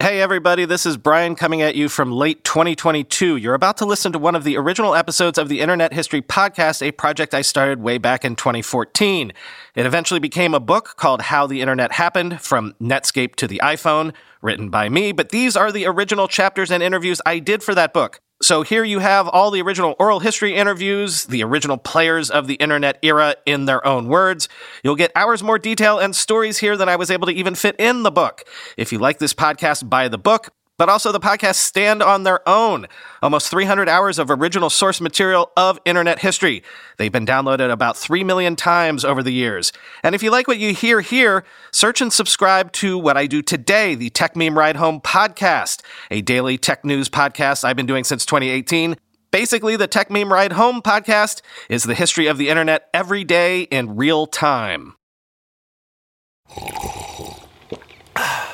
Hey, everybody, this is Brian coming at you from late 2022. You're about to listen to one of the original episodes of the Internet History Podcast, a project I started way back in 2014. It eventually became a book called How the Internet Happened From Netscape to the iPhone, written by me, but these are the original chapters and interviews I did for that book. So here you have all the original oral history interviews, the original players of the internet era in their own words. You'll get hours more detail and stories here than I was able to even fit in the book. If you like this podcast, buy the book but also the podcasts stand on their own. Almost 300 hours of original source material of internet history. They've been downloaded about 3 million times over the years. And if you like what you hear here, search and subscribe to what I do today, the Techmeme Ride Home podcast, a daily tech news podcast I've been doing since 2018. Basically, the Techmeme Ride Home podcast is the history of the internet every day in real time.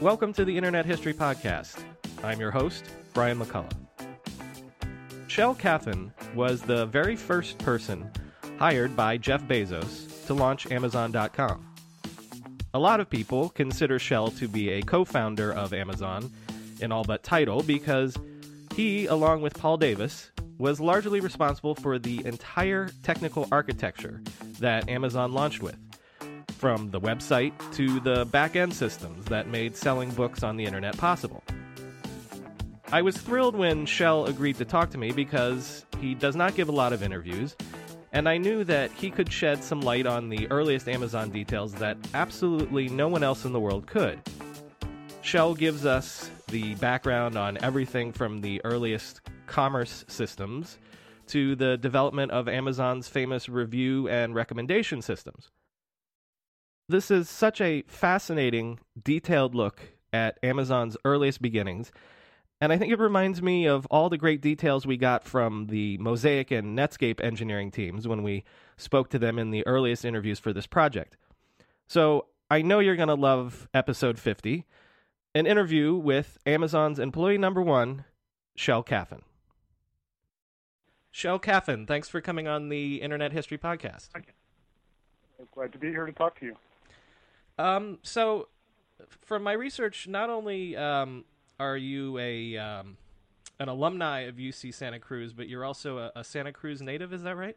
Welcome to the Internet History Podcast. I'm your host, Brian McCullough. Shel Kaphan was the very first person hired by Jeff Bezos to launch Amazon.com. A lot of people consider Shel to be a co founder of Amazon in all but title because he, along with Paul Davis, was largely responsible for the entire technical architecture that Amazon launched with from the website to the back end systems that made selling books on the internet possible. I was thrilled when Shel agreed to talk to me because he does not give a lot of interviews, and I knew that he could shed some light on the earliest Amazon details that absolutely no one else in the world could. Shel gives us the background on everything from the earliest commerce systems to the development of Amazon's famous review and recommendation systems. This is such a fascinating, detailed look at Amazon's earliest beginnings, and I think it reminds me of all the great details we got from the Mosaic and Netscape engineering teams when we spoke to them in the earliest interviews for this project. So I know you're going to love episode 50, an interview with Amazon's employee number one, Shel Kaphan. Shel Kaphan, thanks for coming on the Internet History Podcast. I'm Glad to be here to talk to you. Um, so, from my research, not only um, are you a um, an alumni of UC Santa Cruz, but you're also a, a Santa Cruz native. Is that right?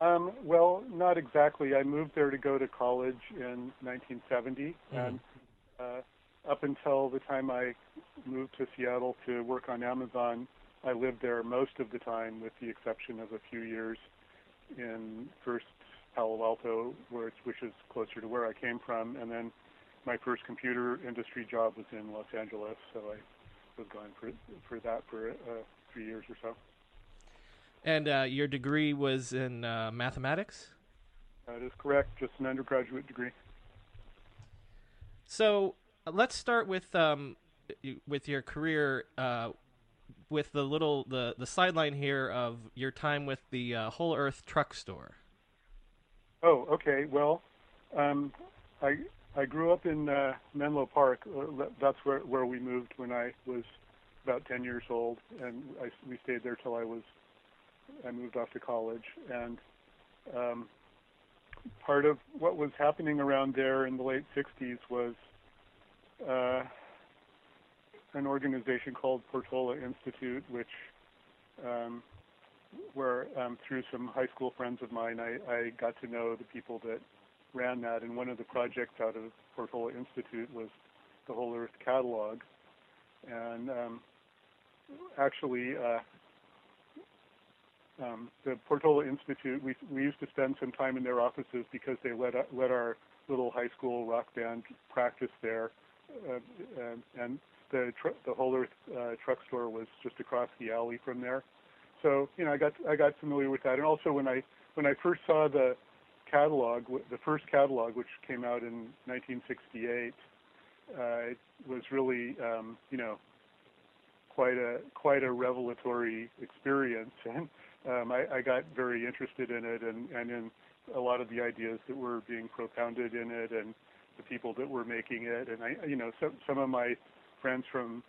Um, well, not exactly. I moved there to go to college in 1970, mm-hmm. and uh, up until the time I moved to Seattle to work on Amazon, I lived there most of the time, with the exception of a few years in first Palo Alto, where it's, which is closer to where I came from, and then my first computer industry job was in Los Angeles, so I was going for for that for uh, three years or so. And uh, your degree was in uh, mathematics. That is correct, just an undergraduate degree. So uh, let's start with um, with your career. Uh, with the little the the sideline here of your time with the uh, Whole Earth Truck Store. Oh, okay. Well, um, I I grew up in uh, Menlo Park. Uh, that's where where we moved when I was about 10 years old, and I, we stayed there till I was I moved off to college. And um, part of what was happening around there in the late 60s was uh, an organization called Portola Institute, which um, where um, through some high school friends of mine, I, I got to know the people that ran that. And one of the projects out of Portola Institute was the Whole Earth catalog, and um, actually. Uh, um, the Portola Institute, we, we used to spend some time in their offices because they let, let our little high school rock band practice there. Uh, and, and the, tr- the Whole Earth uh, truck store was just across the alley from there. So, you know, I got, I got familiar with that. And also when I, when I first saw the catalog, the first catalog, which came out in 1968, uh, it was really, um, you know, quite a, quite a revelatory experience. And, um, I, I got very interested in it and, and in a lot of the ideas that were being propounded in it and the people that were making it. And I, you know, some some of my friends from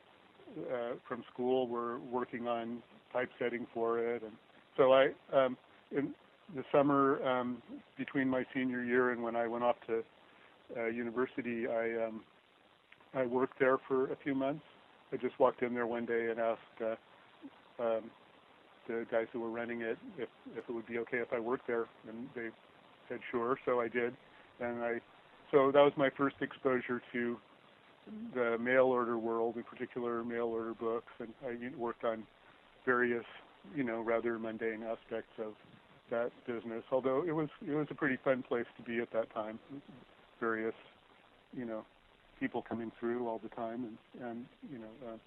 uh, from school we were working on typesetting for it, and so I, um, in the summer um, between my senior year and when I went off to uh, university, I um, I worked there for a few months. I just walked in there one day and asked. Uh, um, the guys who were running it if if it would be okay if I worked there, and they said sure. So I did, and I so that was my first exposure to the mail order world, in particular mail order books, and I worked on various you know rather mundane aspects of that business. Although it was it was a pretty fun place to be at that time. Various you know people coming through all the time, and and you know. Uh,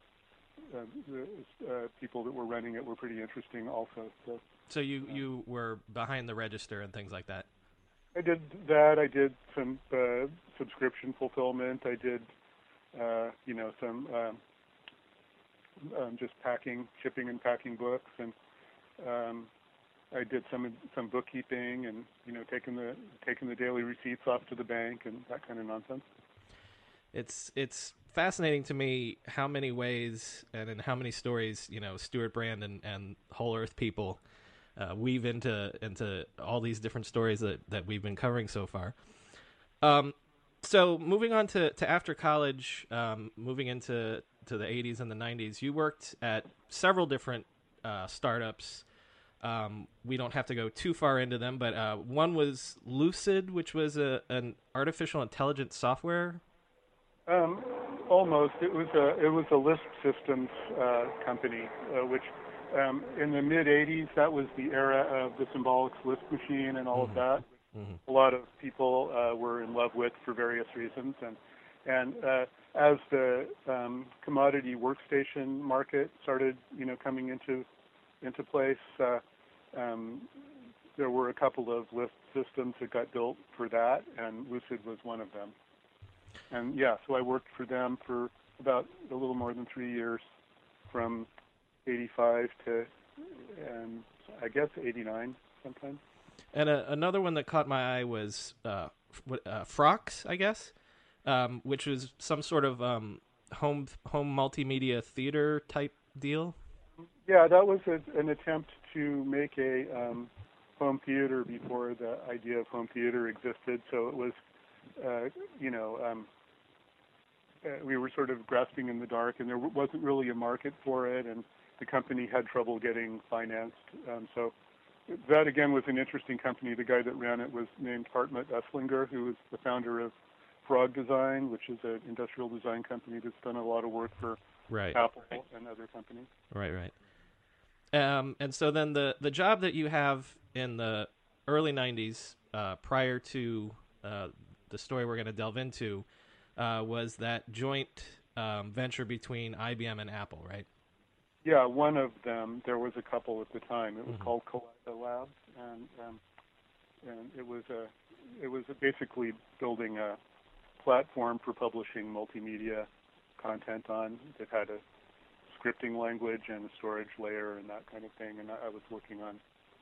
uh, the uh, people that were running it were pretty interesting also. So, so you you were behind the register and things like that. I did that. I did some uh, subscription fulfillment. I did, uh, you know, some um, um, just packing, shipping, and packing books, and um, I did some some bookkeeping, and you know, taking the taking the daily receipts off to the bank and that kind of nonsense. It's it's fascinating to me how many ways and in how many stories you know Stewart Brand and, and Whole Earth people uh, weave into into all these different stories that, that we've been covering so far. Um, so moving on to, to after college, um, moving into to the 80s and the 90s, you worked at several different uh, startups. Um, we don't have to go too far into them, but uh, one was Lucid, which was a, an artificial intelligence software um, almost. It was a it was a Lisp systems uh, company, uh, which um, in the mid '80s that was the era of the Symbolics Lisp machine and all mm-hmm. of that. Mm-hmm. A lot of people uh, were in love with for various reasons, and and uh, as the um, commodity workstation market started, you know, coming into into place, uh, um, there were a couple of Lisp systems that got built for that, and Lucid was one of them and yeah, so I worked for them for about a little more than three years, from '85 to, and I guess '89 sometime. And uh, another one that caught my eye was uh, uh, Frox, I guess, um, which was some sort of um, home home multimedia theater type deal. Yeah, that was a, an attempt to make a um, home theater before the idea of home theater existed. So it was uh, you know, um, uh, we were sort of grasping in the dark, and there wasn't really a market for it, and the company had trouble getting financed. Um, so that again was an interesting company. The guy that ran it was named Hartmut Esslinger, who was the founder of Frog Design, which is an industrial design company that's done a lot of work for right. Apple and other companies. Right, right. Um, and so then the the job that you have in the early '90s, uh, prior to uh, the story we're going to delve into uh, was that joint um, venture between IBM and Apple, right? Yeah, one of them. There was a couple at the time. It was mm-hmm. called Kaleida Labs, and um, and it was a it was a basically building a platform for publishing multimedia content on that had a scripting language and a storage layer and that kind of thing. And I, I was working on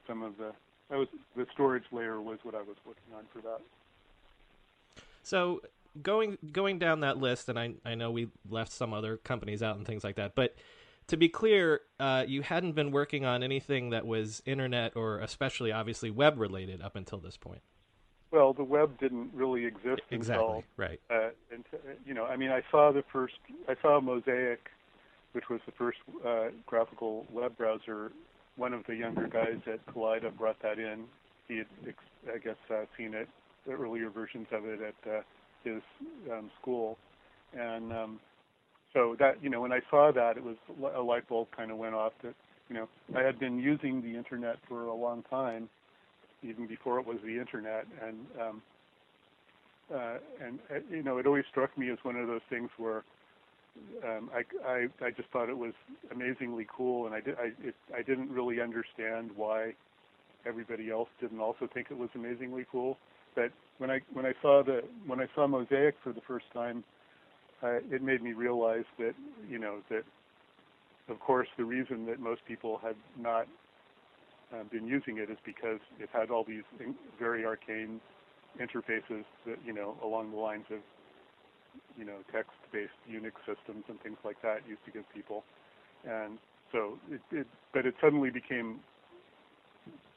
some of the I was the storage layer was what I was working on for that. So going going down that list, and I I know we left some other companies out and things like that, but to be clear, uh, you hadn't been working on anything that was internet or especially obviously web related up until this point. Well, the web didn't really exist exactly. until right. Uh, until, you know, I mean, I saw the first, I saw Mosaic, which was the first uh, graphical web browser. One of the younger guys at Kaleida brought that in. He had, I guess, uh, seen it the earlier versions of it at uh, his um, school, and um, so that you know when I saw that, it was a light bulb kind of went off that you know I had been using the internet for a long time, even before it was the internet, and um, uh, and uh, you know it always struck me as one of those things where um, I, I I just thought it was amazingly cool, and I did I it, I didn't really understand why everybody else didn't also think it was amazingly cool. But when I when I saw the when I saw Mosaic for the first time, uh, it made me realize that you know that of course the reason that most people had not uh, been using it is because it had all these very arcane interfaces that you know along the lines of you know text-based Unix systems and things like that used to give people, and so it, it but it suddenly became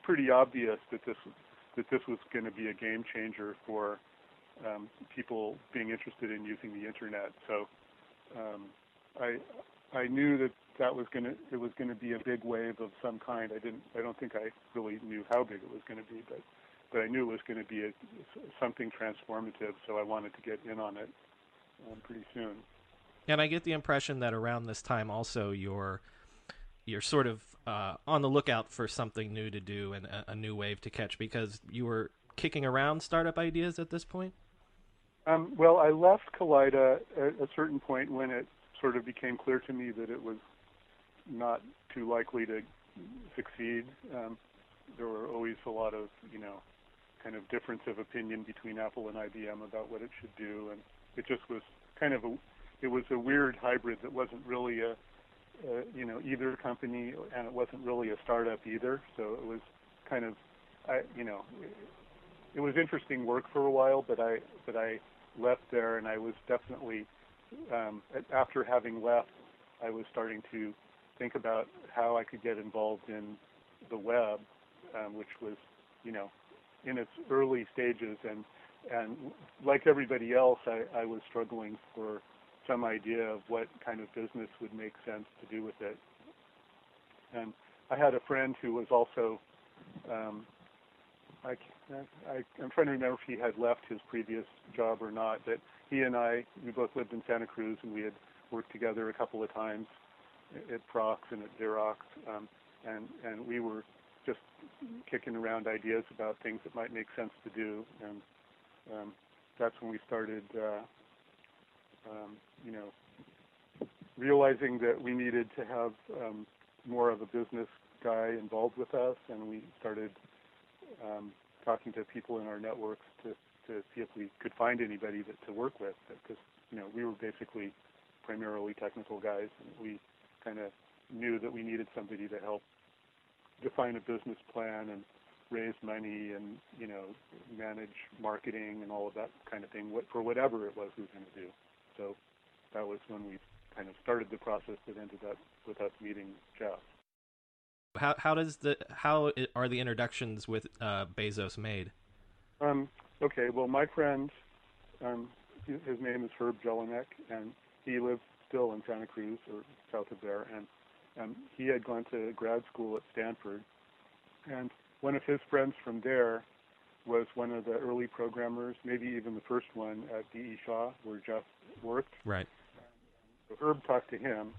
pretty obvious that this that this was going to be a game changer for um, people being interested in using the internet. So um, I I knew that that was going to it was going to be a big wave of some kind. I didn't I don't think I really knew how big it was going to be, but but I knew it was going to be a, something transformative. So I wanted to get in on it um, pretty soon. And I get the impression that around this time also you're you're sort of uh, on the lookout for something new to do and a, a, new wave to catch because you were kicking around startup ideas at this point. Um, well, I left Kaleida at a certain point when it sort of became clear to me that it was not too likely to succeed. Um, there were always a lot of, you know, kind of difference of opinion between Apple and IBM about what it should do, and it just was kind of a, it was a weird hybrid that wasn't really a, a you know, either company, and it wasn't really a startup either. So it was kind of, I, you know, it was interesting work for a while, but I, but I left there, and I was definitely um, after having left, I was starting to think about how I could get involved in the web, um, which was, you know, in its early stages, and and like everybody else, I, I was struggling for some idea of what kind of business would make sense to do with it. And I had a friend who was also um, I, I, I'm trying to remember if he had left his previous job or not, but he and I, we both lived in Santa Cruz and we had worked together a couple of times at Frox and at Xerox, um, and, and we were just kicking around ideas about things that might make sense to do, and um, that's when we started, uh, um, you know, realizing that we needed to have um, more of a business guy involved with us, and we started um, talking to people in our networks to, to see if we could find anybody that, to work with because you know we were basically primarily technical guys and we kind of knew that we needed somebody to help define a business plan and raise money and you know manage marketing and all of that kind of thing for whatever it was we were going to do. So that was when we kind of started the process that ended up with us meeting Jeff. How how does the how are the introductions with uh, Bezos made? Um, okay, well, my friend, um, his name is Herb Jelinek, and he lives still in Santa Cruz or south of there, and um, he had gone to grad school at Stanford, and one of his friends from there was one of the early programmers, maybe even the first one at D.E. Shaw, where Jeff worked. Right. So Herb talked to him,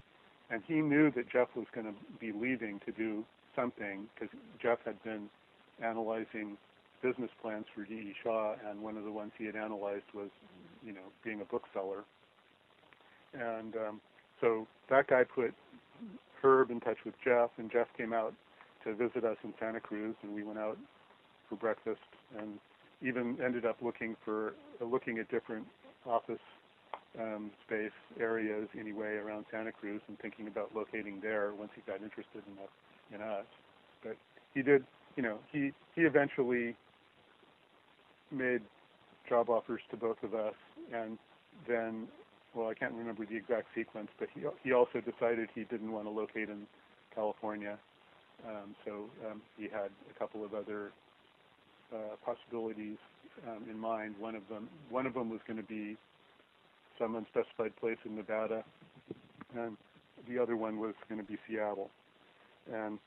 and he knew that Jeff was going to be leaving to do something because Jeff had been analyzing business plans for D.E. Shaw, and one of the ones he had analyzed was, you know, being a bookseller. And um, so that guy put Herb in touch with Jeff, and Jeff came out to visit us in Santa Cruz, and we went out for breakfast, and even ended up looking for uh, looking at different office um, space areas anyway around Santa Cruz and thinking about locating there once he got interested in, in us. But he did, you know, he, he eventually made job offers to both of us and then, well, I can't remember the exact sequence, but he, he also decided he didn't want to locate in California. Um, so um, he had a couple of other uh, possibilities um, in mind. One of them, one of them was going to be some unspecified place in Nevada, and the other one was going to be Seattle. And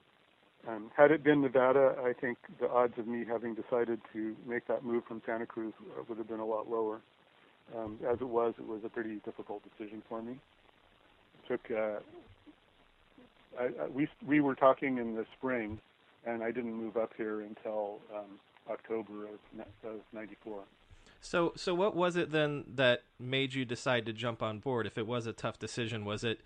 um, had it been Nevada, I think the odds of me having decided to make that move from Santa Cruz would have been a lot lower. um, as it was, it was a pretty difficult decision for me. It took uh, I, I, we we were talking in the spring, and I didn't move up here until um, October of, of '94. So, so what was it then that made you decide to jump on board? If it was a tough decision, was it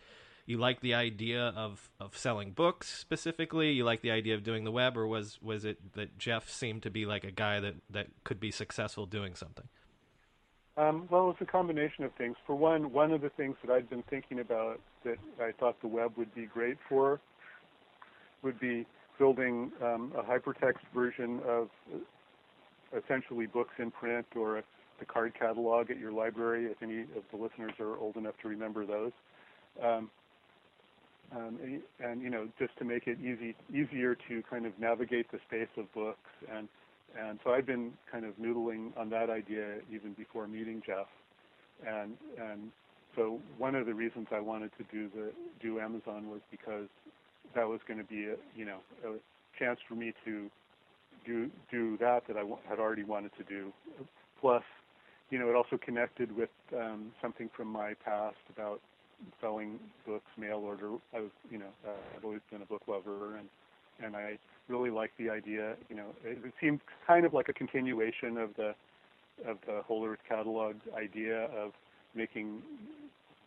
you like the idea of, of selling books specifically? You like the idea of doing the web, or was was it that Jeff seemed to be like a guy that, that could be successful doing something? Um, well, it's a combination of things. For one, one of the things that I'd been thinking about that I thought the web would be great for would be building um, a hypertext version of essentially books in print or the card catalog at your library, if any of the listeners are old enough to remember those. Um, um, and, and, you know, just to make it easy, easier to kind of navigate the space of books, and and so I've been kind of noodling on that idea even before meeting Jeff, and and so one of the reasons I wanted to do the do Amazon was because that was going to be a you know a chance for me to do do that that I w- had already wanted to do. Plus, you know, it also connected with um, something from my past about selling books mail order. I was, you know, uh, I've always been a book lover, and and I really liked the idea. You know, it, it seemed kind of like a continuation of the of the Whole Earth catalog idea of making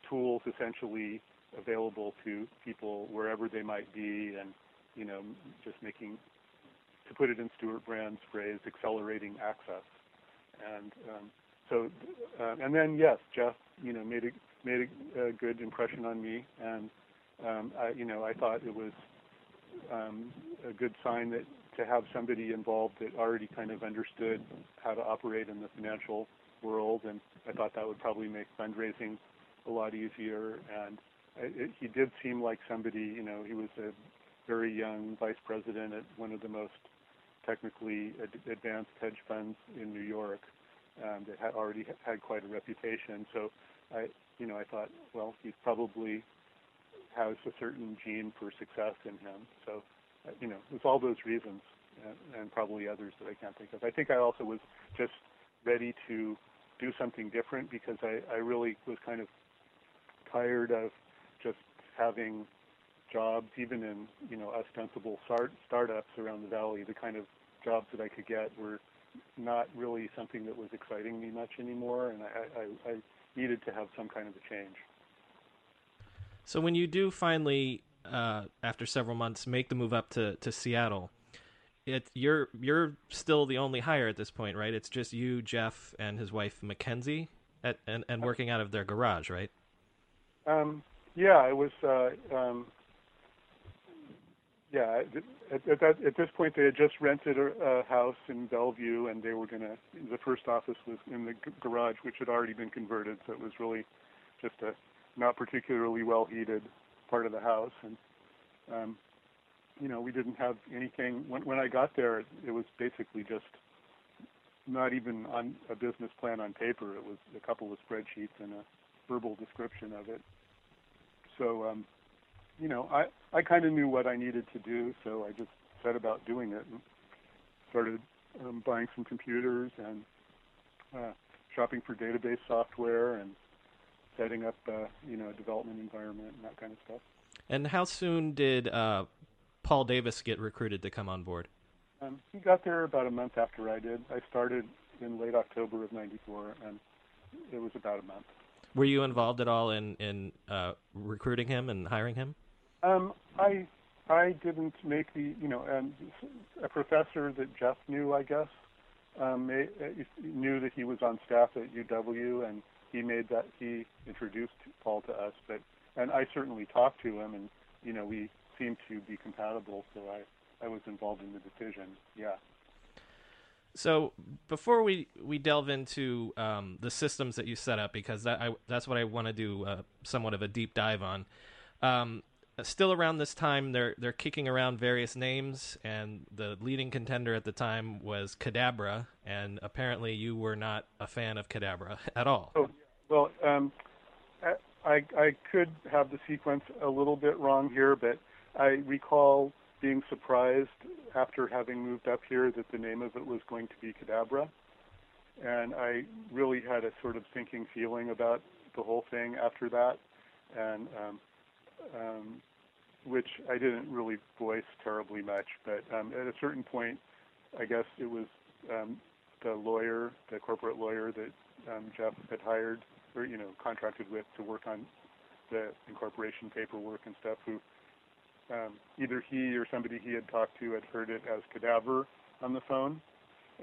tools essentially available to people wherever they might be, and you know, just making to put it in Stewart Brand's phrase, accelerating access. And um, so, uh, and then yes, Jeff, you know, made a made a, a good impression on me, and um, I, you know, I thought it was um, a good sign that to have somebody involved that already kind of understood how to operate in the financial world, and I thought that would probably make fundraising a lot easier. And it, he did seem like somebody, you know, he was a very young vice president at one of the most technically ad- advanced hedge funds in New York um, that had already had quite a reputation. So I, you know, I thought, well, he's probably has a certain gene for success in him. So, uh, you know, it's all those reasons and, and probably others that I can't think of. I think I also was just ready to do something different because I, I really was kind of tired of just having jobs, even in you know ostensible start, startups around the valley. The kind of jobs that I could get were not really something that was exciting me much anymore, and I, I, I needed to have some kind of a change. So when you do finally, uh, after several months, make the move up to, to Seattle, it you're you're still the only hire at this point, right? It's just you, Jeff, and his wife Mackenzie, at, and and working out of their garage, right? Um, yeah, it was. Uh, um, yeah, at, at, that, at this point they had just rented a, a house in Bellevue, and they were gonna. The first office was in the g- garage, which had already been converted, so it was really just a not particularly well heated part of the house, and um, you know we didn't have anything. When, when I got there, it, it was basically just not even on a business plan on paper. It was a couple of spreadsheets and a verbal description of it. So, um, you know, I I kind of knew what I needed to do, so I just set about doing it and started um, buying some computers and uh, shopping for database software and setting up, uh, you know, a development environment and that kind of stuff. And how soon did uh, Paul Davis get recruited to come on board? Um, he got there about a month after I did. I started in late October of '94, and it was about a month. Were you involved at all in in uh, recruiting him and hiring him? Um, I I didn't make the you know um, a professor that Jeff knew I guess um, knew that he was on staff at UW and he made that he introduced Paul to us but and I certainly talked to him and you know we seemed to be compatible so I I was involved in the decision yeah So before we, we delve into um, the systems that you set up, because that I, that's what I want to do uh, somewhat of a deep dive on. Um, still around this time, they're they're kicking around various names, and the leading contender at the time was Cadabra, and apparently you were not a fan of Cadabra at all. Oh well, um, I I could have the sequence a little bit wrong here, but I recall being surprised after having moved up here that the name of it was going to be Cadabra. and I really had a sort of sinking feeling about the whole thing after that, and um, um, which I didn't really voice terribly much. But um, at a certain point, I guess it was um, the lawyer, the corporate lawyer that um, Jeff had hired or you know contracted with to work on the incorporation paperwork and stuff. Who um, either he or somebody he had talked to had heard it as cadaver on the phone,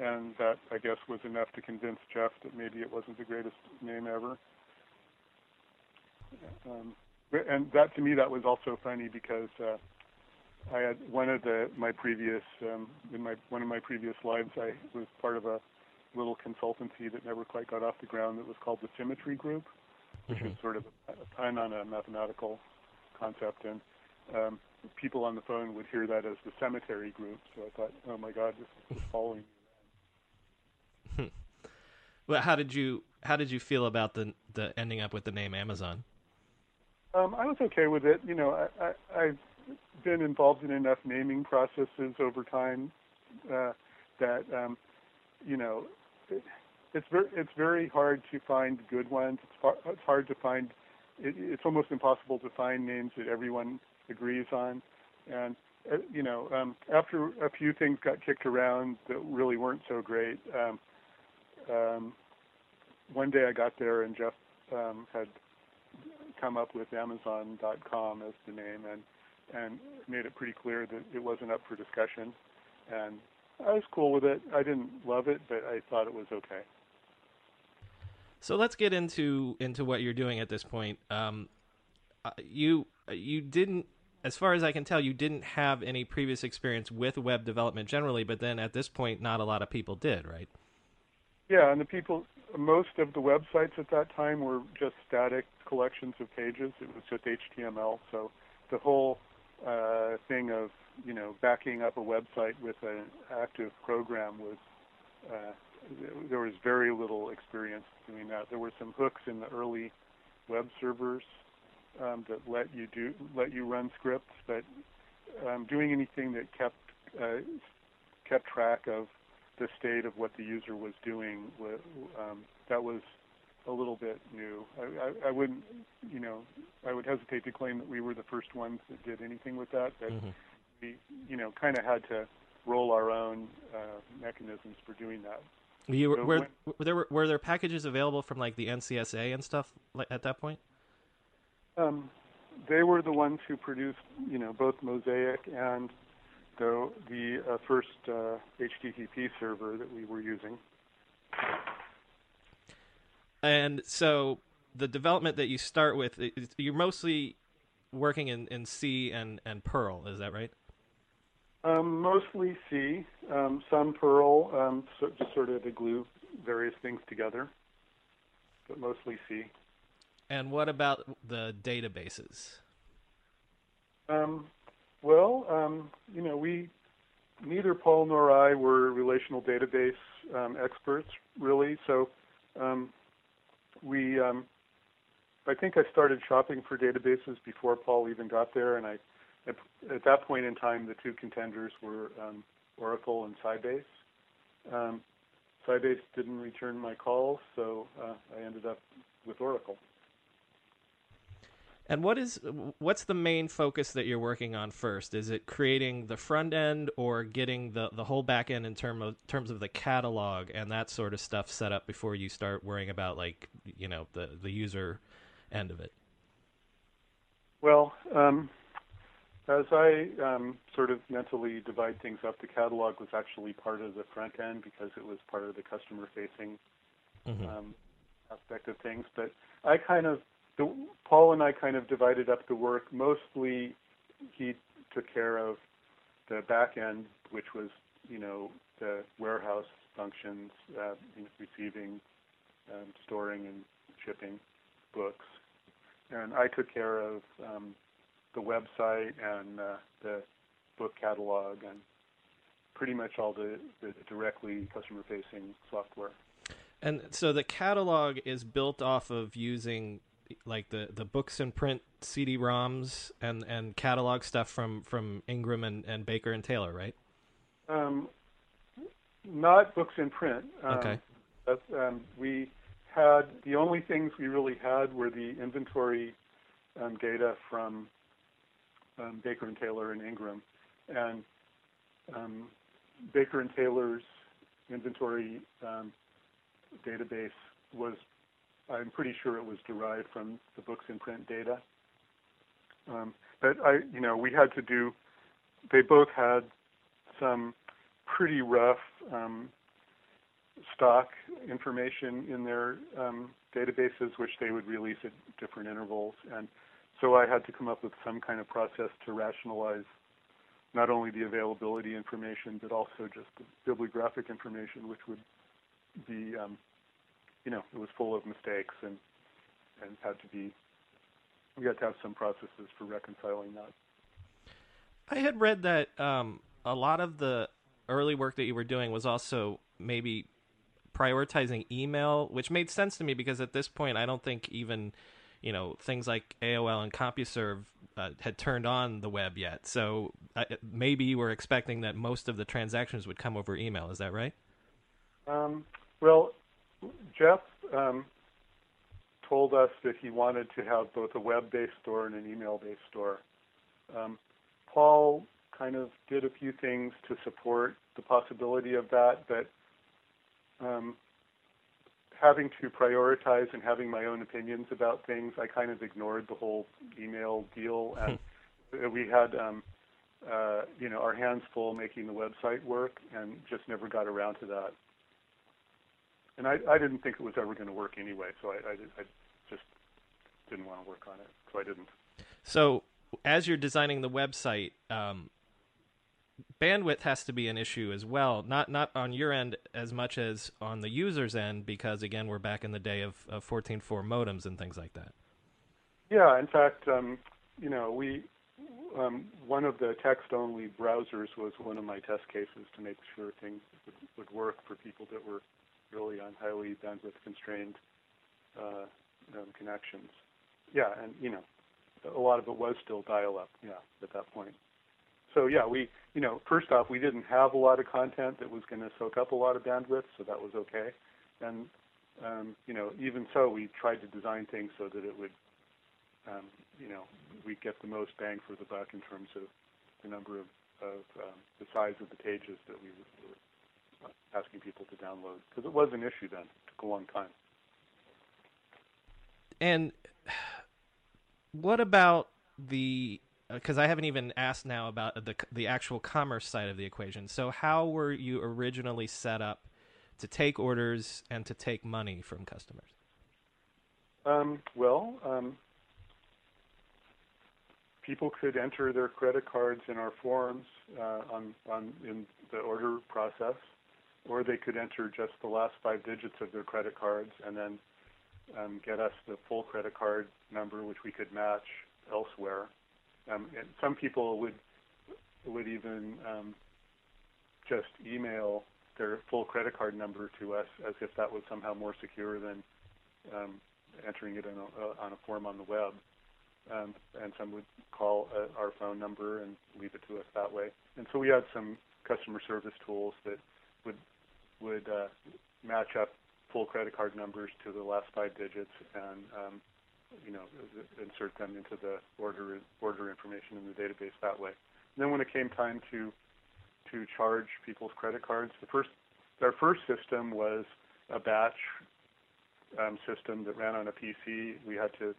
and that I guess was enough to convince Jeff that maybe it wasn't the greatest name ever. Um, and that to me that was also funny because uh, I had one of the my previous um, in my one of my previous lives I was part of a little consultancy that never quite got off the ground that was called the Symmetry Group, which mm-hmm. was sort of a, pun on a mathematical concept and um, people on the phone would hear that as the cemetery group. So I thought, oh my God, this is following me. well, how did you how did you feel about the the ending up with the name Amazon? Um, I was okay with it. You know, I, I, I've been involved in enough naming processes over time uh, that um, you know it, it's very it's very hard to find good ones. It's, far, it's hard to find. It, it's almost impossible to find names that everyone agrees on. And uh, you know, um, after a few things got kicked around that really weren't so great, um, um, one day I got there and Jeff um, had come up with Amazon.com as the name and and made it pretty clear that it wasn't up for discussion. And I was cool with it. I didn't love it, but I thought it was okay. So let's get into into what you're doing at this point. Um, uh, you you didn't as far as I can tell, you didn't have any previous experience with web development generally, but then at this point, not a lot of people did, right? Yeah, and the people, most of the websites at that time were just static collections of pages. It was just HTML. So the whole uh, thing of you know backing up a website with an active program was uh, there was very little experience doing that. There were some hooks in the early web servers um, that let you do let you run scripts, but um, doing anything that kept uh, kept track of the state of what the user was doing um, that was a little bit new. I, I, I wouldn't, you know, I would hesitate to claim that we were the first ones that did anything with that, but mm-hmm. we, you know, kind of had to roll our own uh, mechanisms for doing that. You so were, when, were there were, there packages available from like the NCSA and stuff like, at that point? Um, they were the ones who produced, you know, both Mosaic and the the uh, first uh, HTTP server that we were using. And so, the development that you start with, you're mostly working in, in C and, and Perl, is that right? Um, mostly C, um, some Perl, um, so just sort of to glue various things together, but mostly C. And what about the databases? Um, well, um, you know, we neither Paul nor I were relational database um, experts, really. So um, we, um, I think I started shopping for databases before Paul even got there, and I, at, at that point in time, the two contenders were um, Oracle and Sybase. Um, Sybase didn't return my calls, so uh, I ended up with Oracle. And what is what's the main focus that you're working on first? Is it creating the front end or getting the, the whole back end in term of, terms of the catalog and that sort of stuff set up before you start worrying about like you know the the user end of it? Well, um, as I um, sort of mentally divide things up, the catalog was actually part of the front end because it was part of the customer facing mm-hmm. um, aspect of things. But I kind of the, Paul and I kind of divided up the work. Mostly, he took care of the back end, which was you know the warehouse functions, uh, receiving, um, storing, and shipping books, and I took care of um, the website and uh, the book catalog and pretty much all the, the directly customer-facing software. And so the catalog is built off of using like the the books in print CD-ROMs and and catalog stuff from from Ingram and, and Baker and Taylor, right? Um, not books in print. Um, okay. That's, um, we had the only things we really had were the inventory um, data from um, Baker and Taylor and Ingram, and um, Baker and Taylor's inventory um, database was, I'm pretty sure it was derived from the books in print data. Um, but I, you know, we had to do. They both had some pretty rough um, stock information in their um, databases, which they would release at different intervals, and so I had to come up with some kind of process to rationalize not only the availability information, but also just the bibliographic information, which would be, um, you know, it was full of mistakes and and had to be. We had to have some processes for reconciling that. I had read that um, a lot of the early work that you were doing was also maybe prioritizing email, which made sense to me because at this point, I don't think even you know things like AOL and CompuServe uh, had turned on the web yet. So uh, maybe you were expecting that most of the transactions would come over email. Is that right? Um, well, Jeff um, told us that he wanted to have both a web-based store and an email-based store. Um, Paul kind of did a few things to support the possibility of that, but um, having to prioritize and having my own opinions about things, I kind of ignored the whole email deal, and we had, um, uh, you know, our hands full making the website work, and just never got around to that. And I, I didn't think it was ever going to work anyway, so I, I, I just didn't want to work on it, so I didn't. So, as you're designing the website, um, bandwidth has to be an issue as well. Not not on your end as much as on the user's end, because again, we're back in the day of, of 14.4 modems and things like that. Yeah, in fact, um, you know, we um, one of the text-only browsers was one of my test cases to make sure things would, would work for people that were really on highly bandwidth-constrained uh, um, connections. Yeah, and you know, a lot of it was still dial-up. Yeah, at that point so yeah, we you know first off we didn't have a lot of content that was going to soak up a lot of bandwidth, so that was okay. And um, you know even so, we tried to design things so that it would um, you know we get the most bang for the buck in terms of the number of, of um, the size of the pages that we were asking people to download because it was an issue then. It took a long time. And what about the because I haven't even asked now about the the actual commerce side of the equation. So how were you originally set up to take orders and to take money from customers? Um, well, um, people could enter their credit cards in our forms uh, on on in the order process, or they could enter just the last five digits of their credit cards and then um, get us the full credit card number, which we could match elsewhere. Um, and some people would would even um, just email their full credit card number to us as if that was somehow more secure than um, entering it a, uh, on a form on the web. Um, and some would call uh, our phone number and leave it to us that way. And so we had some customer service tools that would would uh, match up full credit card numbers to the last five digits and um, you know, insert them into the order order information in the database that way. And then when it came time to to charge people's credit cards, the first our first system was a batch um, system that ran on a PC. We had to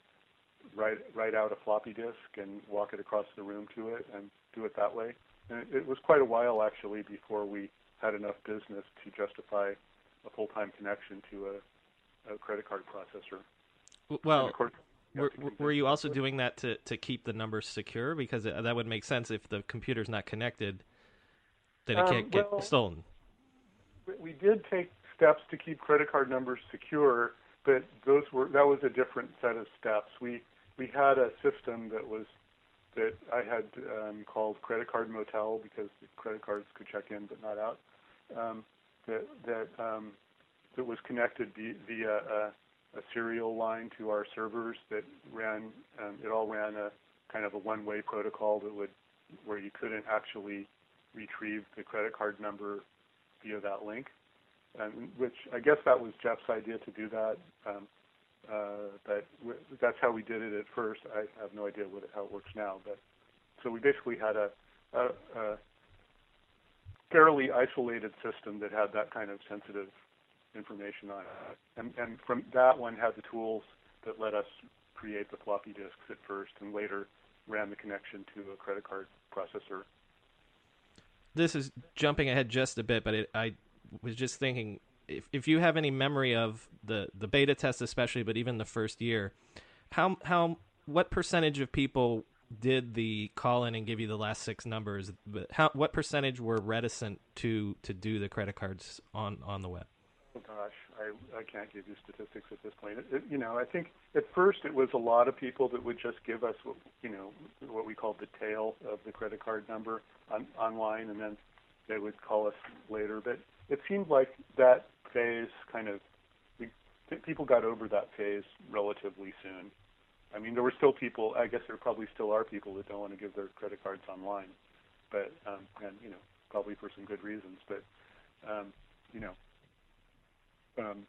write write out a floppy disk and walk it across the room to it and do it that way. And it, it was quite a while actually before we had enough business to justify a full-time connection to a, a credit card processor. Well, were, were you also doing that to, to keep the numbers secure? Because that would make sense if the computer's not connected, then it can't um, well, get stolen. We did take steps to keep credit card numbers secure, but those were that was a different set of steps. We we had a system that was that I had um, called Credit Card Motel because the credit cards could check in but not out. Um, that that um, that was connected via a a serial line to our servers that ran. Um, it all ran a kind of a one-way protocol that would where you couldn't actually retrieve the credit card number via that link. and which I guess that was Jeff's idea to do that. Um, uh, but w- that's how we did it at first. I have no idea what, how it works now, but so we basically had a, a, a fairly isolated system that had that kind of sensitive information on it, and, and from that one had the tools that let us create the floppy disks at first, and later ran the connection to a credit card processor. This is jumping ahead just a bit, but it, I was just thinking if if you have any memory of the the beta test, especially, but even the first year, how how what percentage of people did the call in and give you the last six numbers? But how what percentage were reticent to to do the credit cards on on the web? Oh gosh, I I can't give you statistics at this point. It, it, you know, I think at first it was a lot of people that would just give us what you know what we called the tail of the credit card number on, online, and then they would call us later. But it seemed like that phase kind of we, people got over that phase relatively soon. I mean, there were still people. I guess there probably still are people that don't want to give their credit cards online, but um, and you know probably for some good reasons. But um, you know, um,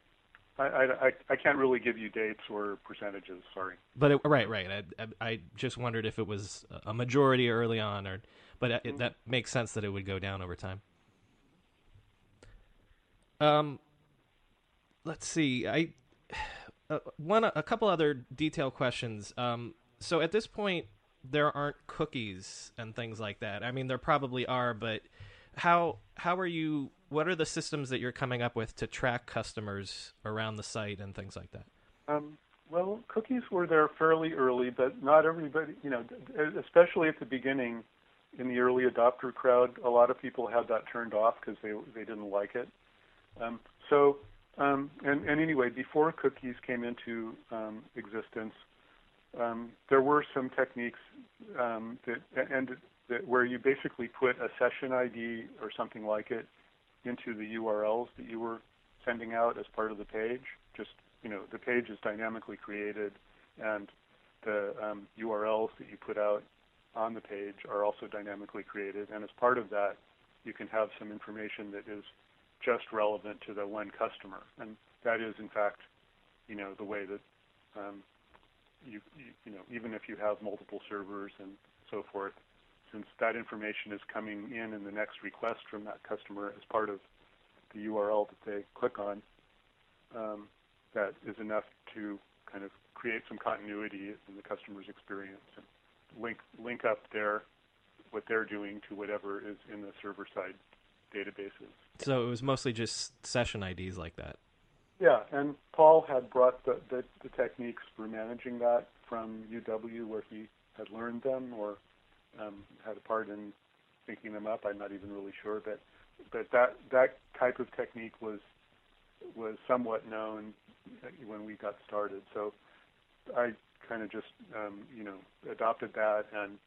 I, I, I can't really give you dates or percentages. Sorry. But it, right, right. I, I just wondered if it was a majority early on, or but it, mm-hmm. that makes sense that it would go down over time. Um, let's see. I uh, one a couple other detail questions. Um, so at this point, there aren't cookies and things like that. I mean, there probably are, but how how are you what are the systems that you're coming up with to track customers around the site and things like that? Um, well, cookies were there fairly early, but not everybody, you know, especially at the beginning in the early adopter crowd, a lot of people had that turned off because they they didn't like it. Um, so, um, and, and anyway, before cookies came into um, existence, um, there were some techniques um, that and that where you basically put a session ID or something like it into the URLs that you were sending out as part of the page. Just you know, the page is dynamically created, and the um, URLs that you put out on the page are also dynamically created. And as part of that, you can have some information that is just relevant to the one customer, and that is in fact, you know, the way that um, you, you, you know, even if you have multiple servers and so forth, since that information is coming in in the next request from that customer as part of the URL that they click on, um, that is enough to kind of create some continuity in the customer's experience and link link up their what they're doing to whatever is in the server side databases. So it was mostly just session IDs like that. Yeah, and Paul had brought the, the, the techniques for managing that from UW where he had learned them or um, had a part in thinking them up. I'm not even really sure, but but that that type of technique was was somewhat known when we got started. So I kind of just um, you know adopted that and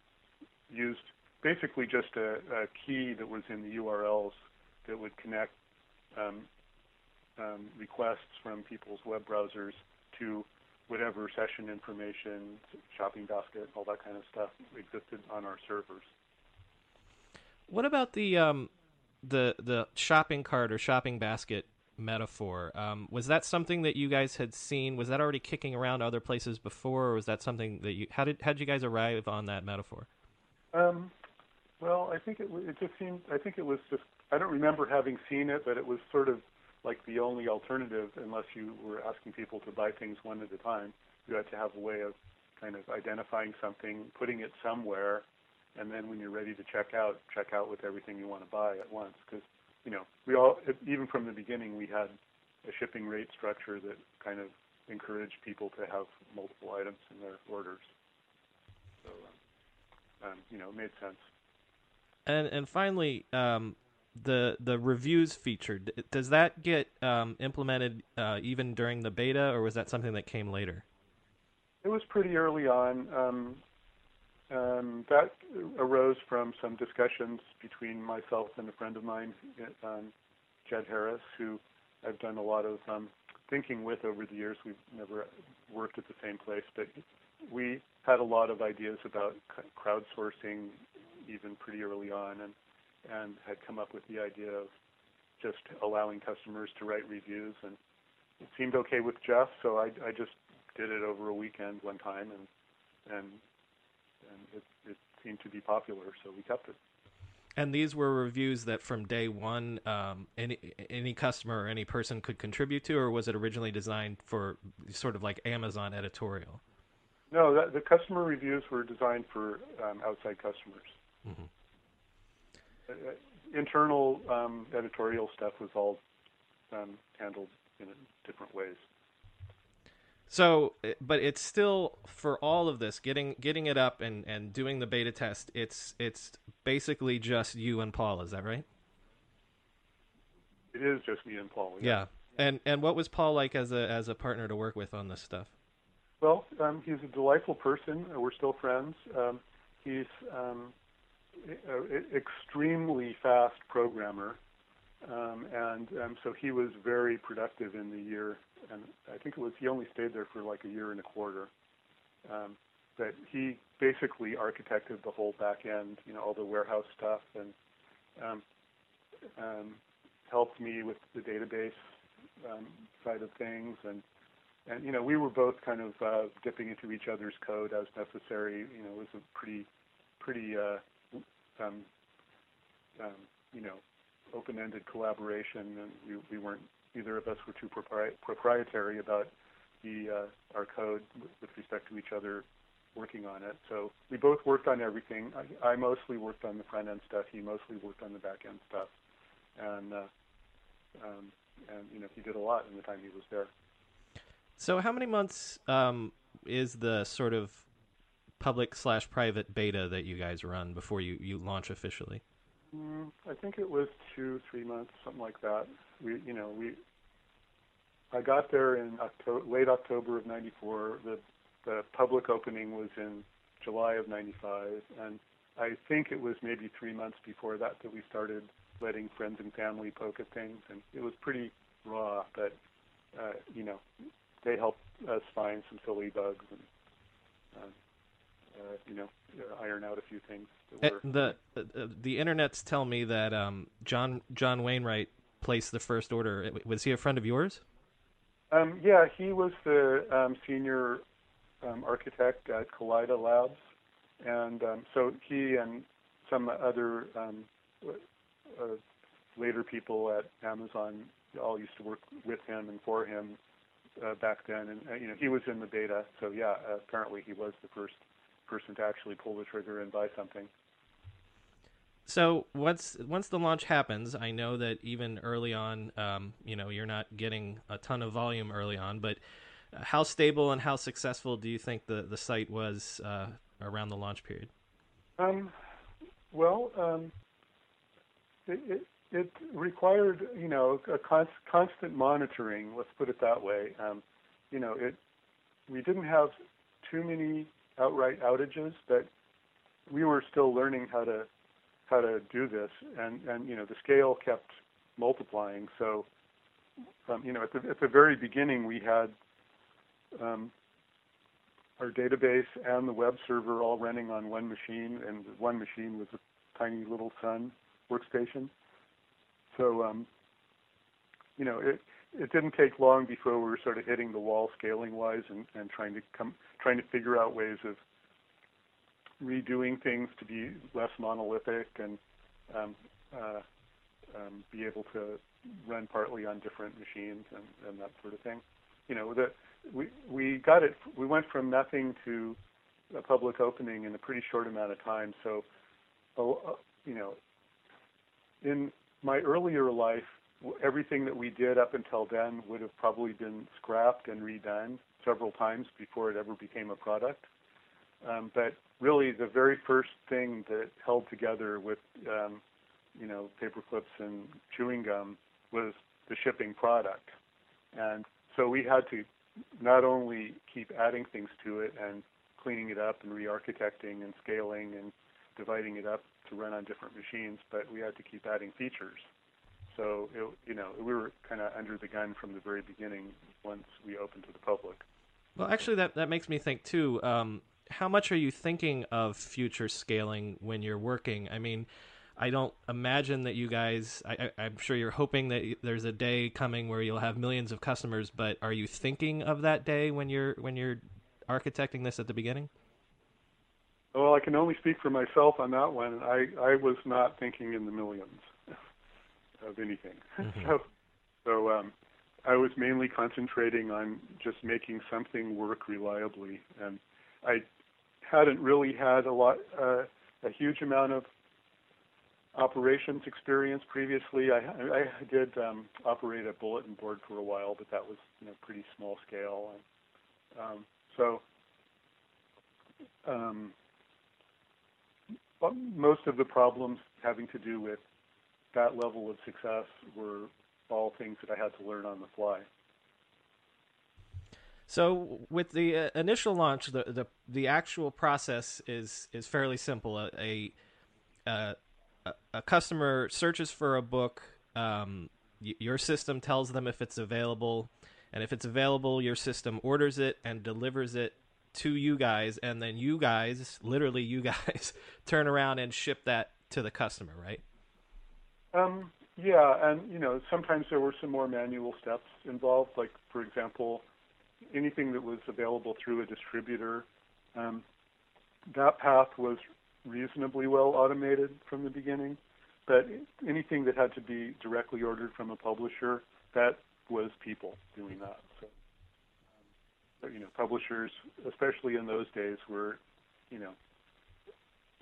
used basically just a, a, key that was in the URLs that would connect um, um, requests from people's web browsers to whatever session information, shopping basket, all that kind of stuff existed on our servers. What about the um, the the shopping cart or shopping basket metaphor? Um, was that something that you guys had seen? Was that already kicking around other places before, or was that something that you how did how did you guys arrive on that metaphor? Um, I think it it just seemed. I think it was just. I don't remember having seen it, but it was sort of like the only alternative unless you were asking people to buy things one at a time. You had to have a way of kind of identifying something, putting it somewhere, and then when you're ready to check out, check out with everything you want to buy at once. Because you know, we all even from the beginning we had a shipping rate structure that kind of encouraged people to have multiple items in their orders. So, um, um, you know, it made sense. And and finally, um, the the reviews feature does that get um, implemented uh, even during the beta, or was that something that came later? It was pretty early on. Um, um, that arose from some discussions between myself and a friend of mine, um, Jed Harris, who I've done a lot of um, thinking with over the years. We've never worked at the same place, but we had a lot of ideas about crowdsourcing even pretty early on, and and had come up with the idea of just allowing customers to write reviews, and it seemed okay with Jeff, so I, I just did it over a weekend one time, and and and it, it seemed to be popular, so we kept it. And these were reviews that from day one, um, any any customer or any person could contribute to, or was it originally designed for sort of like Amazon editorial? No, that, the customer reviews were designed for um, outside customers. Mm-hmm. Uh, internal um, editorial stuff was all um, handled in different ways. So, eh, but it's still for all of this, getting getting it up and, and doing the beta test. It's it's basically just you and Paul. Is that right? It is just me and Paul. Yeah. yeah. And and what was Paul like as a as a partner to work with on this stuff? Well, um, he's a delightful person. We're still friends. Um, he's um, extremely fast programmer, um, and um, so he was very productive in the year. And I think it was he only stayed there for like a year and a quarter. Um, but he basically architected the whole back end, you know, all the warehouse stuff, and um, um, helped me with the database um, side of things, and and you know we were both kind of uh, dipping into each other's code as necessary. You know, it was a pretty pretty uh, um, um, you know open-ended collaboration, and we, we weren't either of us were too propri- proprietary about the uh, our code with respect to each other working on it. So we both worked on everything. I, I mostly worked on the front end stuff. He mostly worked on the back end stuff, and uh, um, and you know he did a lot in the time he was there. So how many months um, is the sort of public slash private beta that you guys run before you, you launch officially? Mm, I think it was two, three months, something like that. We, you know, we. I got there in October, late October of '94. The the public opening was in July of '95, and I think it was maybe three months before that that we started letting friends and family poke at things, and it was pretty raw, but uh, you know, they helped us find some silly bugs and uh, uh, you know iron out a few things. Eh, the uh, the internets tell me that um, John John Wainwright placed the first order. Was he a friend of yours? Um, yeah, he was the um, senior um, architect at Kaleida Labs, and um, so he and some other um, uh, later people at Amazon all used to work with him and for him uh, back then, and uh, you know he was in the beta. So yeah, apparently he was the first person to actually pull the trigger and buy something. So once once the launch happens, I know that even early on, um, you know, you're not getting a ton of volume early on. But how stable and how successful do you think the the site was uh, around the launch period? Um, well, um, it, it, it required you know a const, constant monitoring. Let's put it that way. Um, you know, it we didn't have too many outright outages, but we were still learning how to how to do this, and and you know the scale kept multiplying. So, um, you know, at the at the very beginning, we had um, our database and the web server all running on one machine, and one machine was a tiny little Sun workstation. So, um, you know, it it didn't take long before we were sort of hitting the wall scaling wise and, and trying to come trying to figure out ways of redoing things to be less monolithic and um, uh, um, be able to run partly on different machines and, and that sort of thing. You know, the, we we got it. We went from nothing to a public opening in a pretty short amount of time. So, uh, you know, in my earlier life, everything that we did up until then would have probably been scrapped and redone several times before it ever became a product. Um, but really, the very first thing that held together with, um, you know, paper clips and chewing gum was the shipping product. And so we had to not only keep adding things to it and cleaning it up and re-architecting and scaling and dividing it up to run on different machines, but we had to keep adding features. So, it, you know, we were kind of under the gun from the very beginning once we opened to the public. Well, actually, that, that makes me think, too. Um, how much are you thinking of future scaling when you're working? I mean, I don't imagine that you guys. I, I, am sure you're hoping that there's a day coming where you'll have millions of customers. But are you thinking of that day when you're when you're architecting this at the beginning? Well, I can only speak for myself on that one. I I was not thinking in the millions of anything. Mm-hmm. so so um, I was mainly concentrating on just making something work reliably, and I hadn't really had a lot uh, a huge amount of operations experience previously. I, I did um, operate a bulletin board for a while, but that was you know pretty small scale. And, um, so um, most of the problems having to do with that level of success were all things that I had to learn on the fly. So, with the uh, initial launch, the, the the actual process is is fairly simple. A, a uh, a, customer searches for a book, um, y- your system tells them if it's available, and if it's available, your system orders it and delivers it to you guys, and then you guys, literally you guys, turn around and ship that to the customer, right? Um, yeah, and you know sometimes there were some more manual steps involved, like for example, anything that was available through a distributor. Um, that path was reasonably well automated from the beginning, but anything that had to be directly ordered from a publisher, that was people doing that. So, um, you know, publishers, especially in those days, were, you know,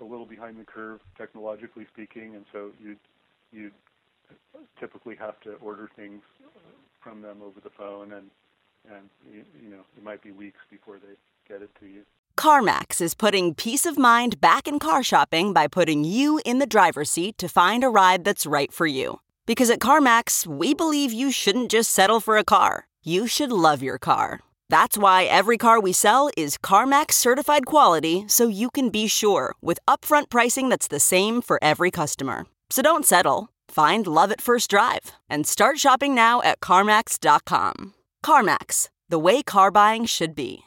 a little behind the curve technologically speaking, and so you'd you'd typically have to order things from them over the phone, and and you, you know, it might be weeks before they get it to you. CarMax is putting peace of mind back in car shopping by putting you in the driver's seat to find a ride that's right for you. Because at CarMax, we believe you shouldn't just settle for a car, you should love your car. That's why every car we sell is CarMax certified quality so you can be sure with upfront pricing that's the same for every customer. So don't settle. Find love at first drive and start shopping now at CarMax.com. CarMax, the way car buying should be.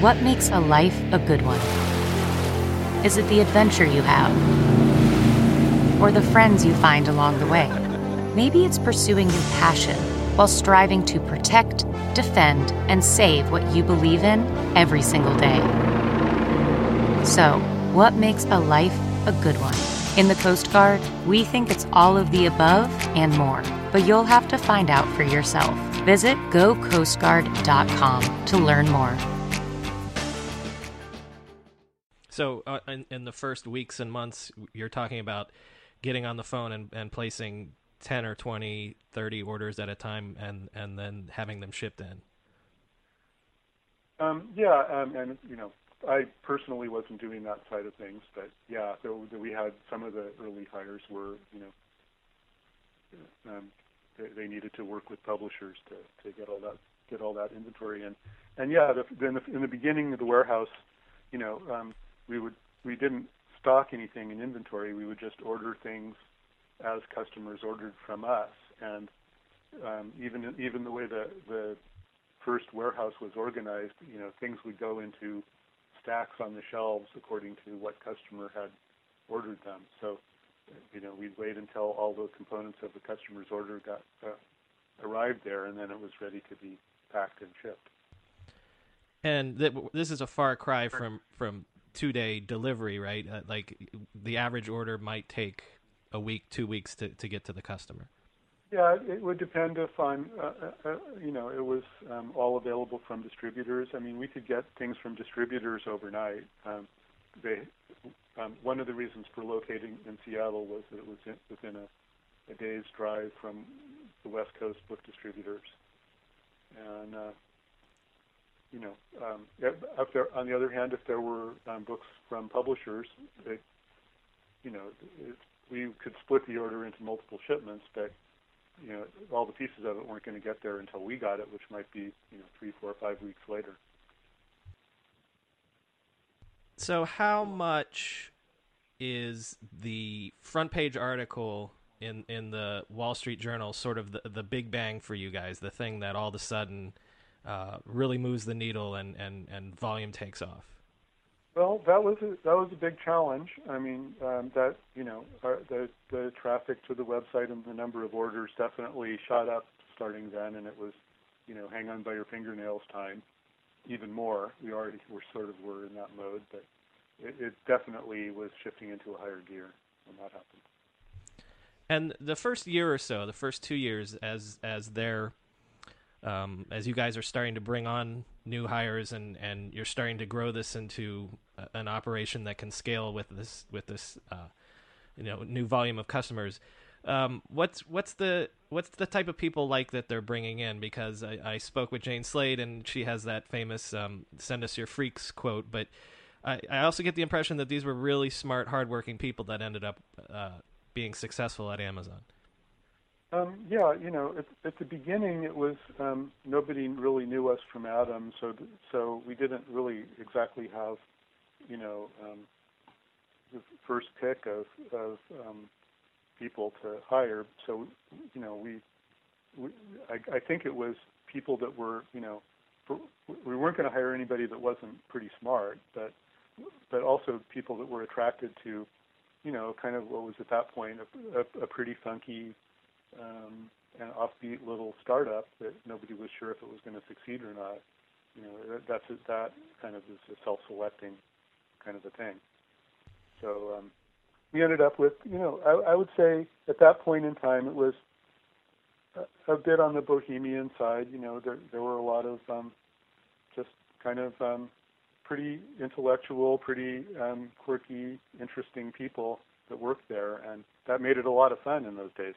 What makes a life a good one? Is it the adventure you have? Or the friends you find along the way? Maybe it's pursuing your passion while striving to protect, defend, and save what you believe in every single day. So, what makes a life a good one? In the Coast Guard, we think it's all of the above and more, but you'll have to find out for yourself. Visit gocoastguard.com to learn more. So, uh, in, in the first weeks and months, you're talking about getting on the phone and, and placing 10 or 20, 30 orders at a time and, and then having them shipped in. Um, yeah, um, and, you know, I personally wasn't doing that side of things, but yeah, so we had some of the early hires were, you know, um, they, they needed to work with publishers to, to get all that get all that inventory in, and yeah, the, in the in the beginning of the warehouse, you know, um, we would we didn't stock anything in inventory. We would just order things as customers ordered from us, and um, even even the way the the first warehouse was organized, you know, things would go into stacks on the shelves according to what customer had ordered them. So, you know, we'd wait until all the components of the customer's order got uh, arrived there, and then it was ready to be packed and shipped. And th- this is a far cry from from two day delivery, right? Uh, like the average order might take a week, two weeks to, to get to the customer. Yeah, it would depend if I'm, uh, uh, uh, you know, it was um, all available from distributors. I mean, we could get things from distributors overnight. Um, they, um, one of the reasons for locating in Seattle was that it was in, within a, a day's drive from the West Coast book distributors, and uh, you know, um, if there, on the other hand, if there were um, books from publishers, they, you know, it, we could split the order into multiple shipments, but you know, all the pieces of it weren't going to get there until we got it, which might be you know three, four, five weeks later. So, how much is the front page article in in the Wall Street Journal sort of the the big bang for you guys, the thing that all of a sudden uh, really moves the needle and, and, and volume takes off? Well, that was a, that was a big challenge. I mean, um, that you know, our, the the traffic to the website and the number of orders definitely shot up starting then, and it was, you know, hang on by your fingernails time, even more. We already were sort of were in that mode, but it, it definitely was shifting into a higher gear when that happened. And the first year or so, the first two years, as as they're um, as you guys are starting to bring on new hires and, and you're starting to grow this into an operation that can scale with this with this uh, you know new volume of customers. Um, what's what's the what's the type of people like that they're bringing in? Because I, I spoke with Jane Slade and she has that famous um, "send us your freaks" quote, but I, I also get the impression that these were really smart, hardworking people that ended up uh, being successful at Amazon. Um, yeah, you know, at, at the beginning, it was um, nobody really knew us from Adam, so so we didn't really exactly have, you know, um, the first pick of of um, people to hire. So, you know, we, we I, I think it was people that were, you know, for, we weren't going to hire anybody that wasn't pretty smart, but but also people that were attracted to, you know, kind of what was at that point a, a, a pretty funky um, an offbeat little startup that nobody was sure if it was going to succeed or not. You know, that's that kind of is a self-selecting kind of a thing. So um, we ended up with, you know, I, I would say at that point in time it was a, a bit on the bohemian side. You know, there there were a lot of um, just kind of um, pretty intellectual, pretty um, quirky, interesting people that worked there, and that made it a lot of fun in those days.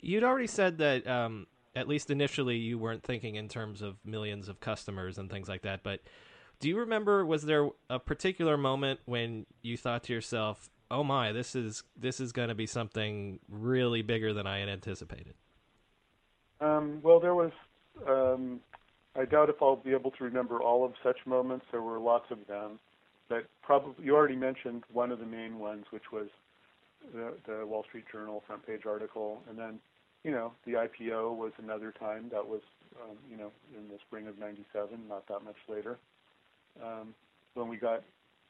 You'd already said that, um, at least initially, you weren't thinking in terms of millions of customers and things like that. But do you remember? Was there a particular moment when you thought to yourself, "Oh my, this is this is going to be something really bigger than I had anticipated"? Um, well, there was. Um, I doubt if I'll be able to remember all of such moments. There were lots of them, but probably you already mentioned one of the main ones, which was the, the Wall Street Journal front page article, and then you know the IPO was another time that was um, you know in the spring of '97, not that much later. Um, when we got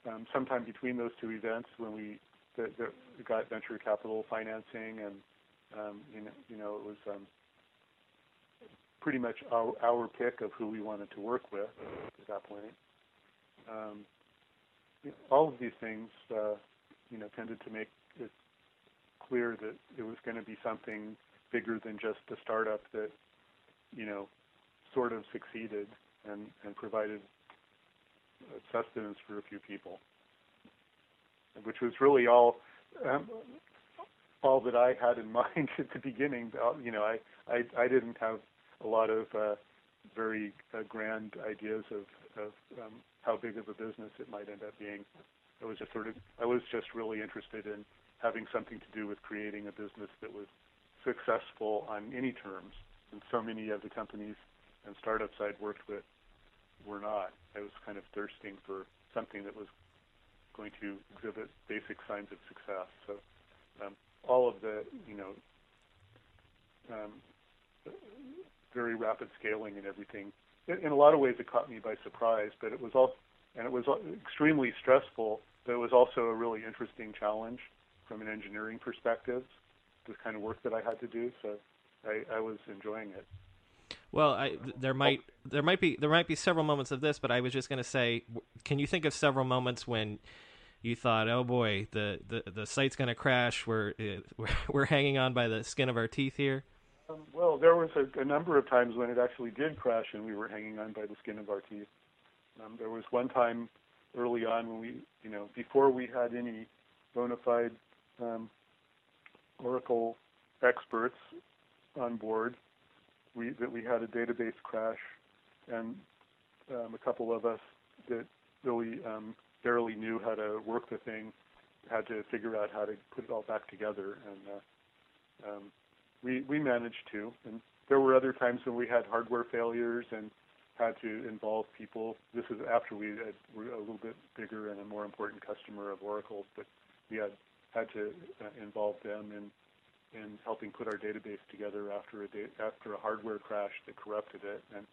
um, sometime between those two events, when we the, the, got venture capital financing, and um, you know you know it was um, pretty much our, our pick of who we wanted to work with at that point. Um, all of these things, uh, you know, tended to make it clear that it was going to be something bigger than just a startup that, you know, sort of succeeded and, and provided sustenance for a few people, which was really all um, all that I had in mind at the beginning. You know, I I, I didn't have a lot of uh, very uh, grand ideas of, of um, how big of a business it might end up being. I was just sort of I was just really interested in having something to do with creating a business that was successful on any terms. And so many of the companies and startups I'd worked with were not. I was kind of thirsting for something that was going to exhibit basic signs of success. So um, all of the, you know, um, very rapid scaling and everything. In, in a lot of ways, it caught me by surprise, but it was also, and it was extremely stressful. But it was also a really interesting challenge from an engineering perspective, the kind of work that I had to do. So I, I was enjoying it. Well, I, there might there might be there might be several moments of this, but I was just going to say, can you think of several moments when you thought, "Oh boy, the the, the site's going to crash. We're, we're we're hanging on by the skin of our teeth here." Um, well, there was a, a number of times when it actually did crash, and we were hanging on by the skin of our teeth. Um, there was one time early on when we, you know, before we had any bona fide um, Oracle experts on board, we, that we had a database crash, and um, a couple of us that really um, barely knew how to work the thing had to figure out how to put it all back together, and uh, um, we we managed to. And there were other times when we had hardware failures and had to involve people. This is after we had, were a little bit bigger and a more important customer of Oracle, but we had had to uh, involve them in in helping put our database together after a da- after a hardware crash that corrupted it, and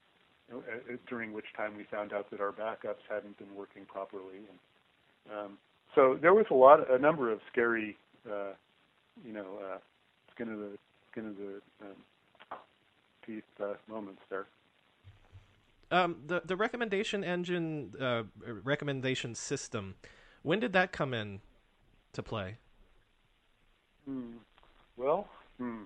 uh, during which time we found out that our backups hadn't been working properly. And, um, so there was a lot, a number of scary, uh, you know, uh, skin of the skin of the um, teeth uh, moments there. Um, the the recommendation engine, uh, recommendation system, when did that come in to play? Hmm. Well, hmm.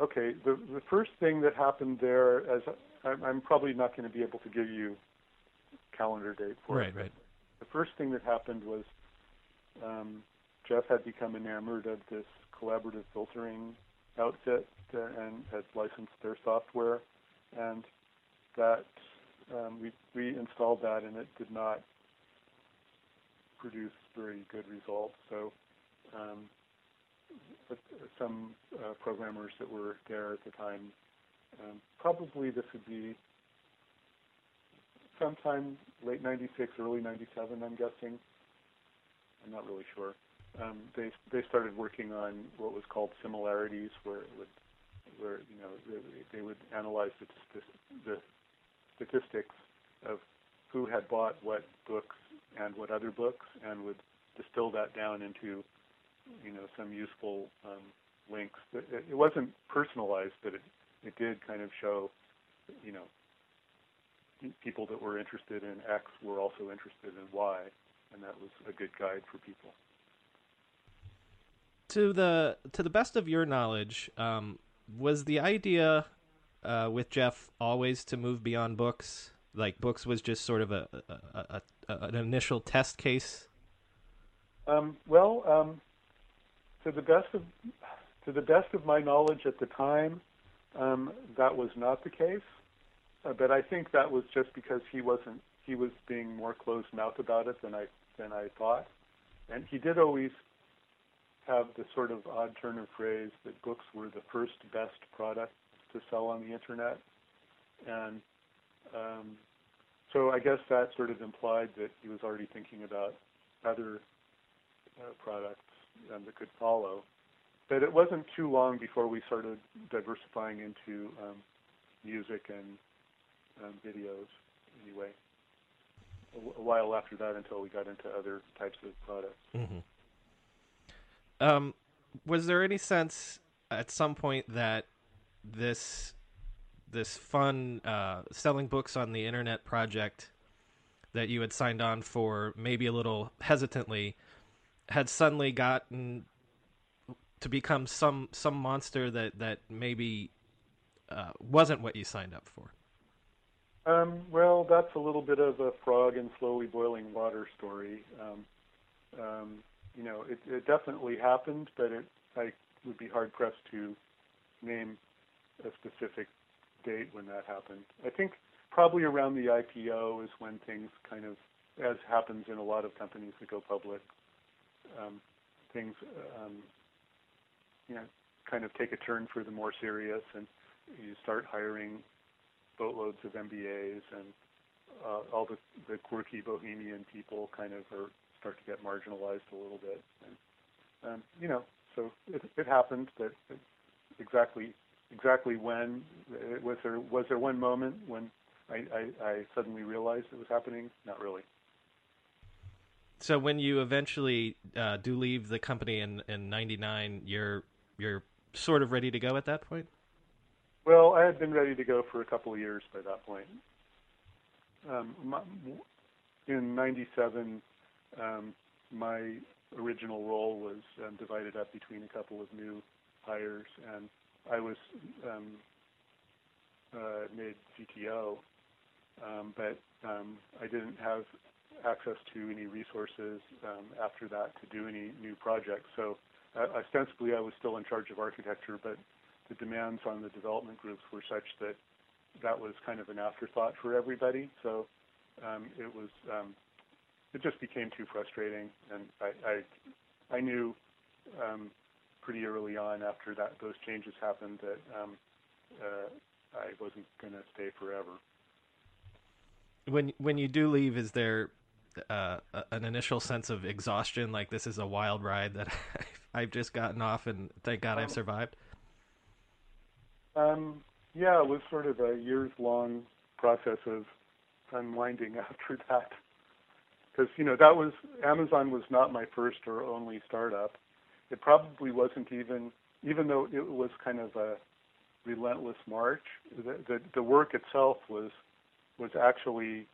okay. The the first thing that happened there, as I'm, I'm probably not going to be able to give you calendar date for right, it. Right, right. The first thing that happened was um, Jeff had become enamored of this collaborative filtering outfit uh, and had licensed their software, and that um, we we installed that and it did not produce very good results. So um, some uh, programmers that were there at the time, um, probably this would be sometime late '96, early '97, I'm guessing. I'm not really sure. Um, they they started working on what was called similarities, where it would where you know they, they would analyze the, the statistics of who had bought what books and what other books, and would distill that down into you know some useful um, links. It, it wasn't personalized, but it it did kind of show you know people that were interested in X were also interested in Y, and that was a good guide for people. To the to the best of your knowledge, um, was the idea uh, with Jeff always to move beyond books? Like books was just sort of a, a, a, a an initial test case. Um, well, um, to the best of to the best of my knowledge at the time, um, that was not the case. Uh, but I think that was just because he wasn't he was being more closed-mouthed about it than I than I thought, and he did always have the sort of odd turn of phrase that books were the first best product to sell on the internet, and um, so I guess that sort of implied that he was already thinking about other uh, products um, that could follow. But it wasn't too long before we started diversifying into um, music and um, videos anyway. A, a, while after that until we got into other types of products. Mm-hmm. Um, was there any sense at some point that this this fun uh, selling books on the internet project that you had signed on for, maybe a little hesitantly, had suddenly gotten to become some some monster that that maybe uh, wasn't what you signed up for. Um, well, that's a little bit of a frog in slowly boiling water story. Um, um, you know, it, it, definitely happened, but it, I would be hard pressed to name a specific date when that happened. I think probably around the IPO is when things kind of, as happens in a lot of companies that go public, um, things, um, you know, kind of take a turn for the more serious, and you start hiring boatloads of MBAs, and uh, all the, the quirky bohemian people kind of are, start to get marginalized a little bit. And, um, you know, so it, it happened that exactly exactly when was there was there one moment when I, I, I suddenly realized it was happening? Not really. So when you eventually uh, do leave the company in in '99, you're you're sort of ready to go at that point. Well, I had been ready to go for a couple of years by that point. Um, my, in '97, um, my original role was um, divided up between a couple of new hires, and I was um, uh, made CTO, um, but um, I didn't have access to any resources um, after that to do any new projects. So uh, ostensibly, I was still in charge of architecture, but the demands on the development groups were such that that was kind of an afterthought for everybody. So um, it was um, it just became too frustrating, and I I, I knew um, pretty early on after that those changes happened that um, uh, I wasn't going to stay forever. When when you do leave, is there uh, an initial sense of exhaustion, like this is a wild ride that I've just gotten off, and thank God um, I've survived? Um, yeah, it was sort of a years long process of unwinding after that. Because you know that was Amazon was not my first or only startup. It probably wasn't even, even though it was kind of a relentless march. The the, the work itself was was actually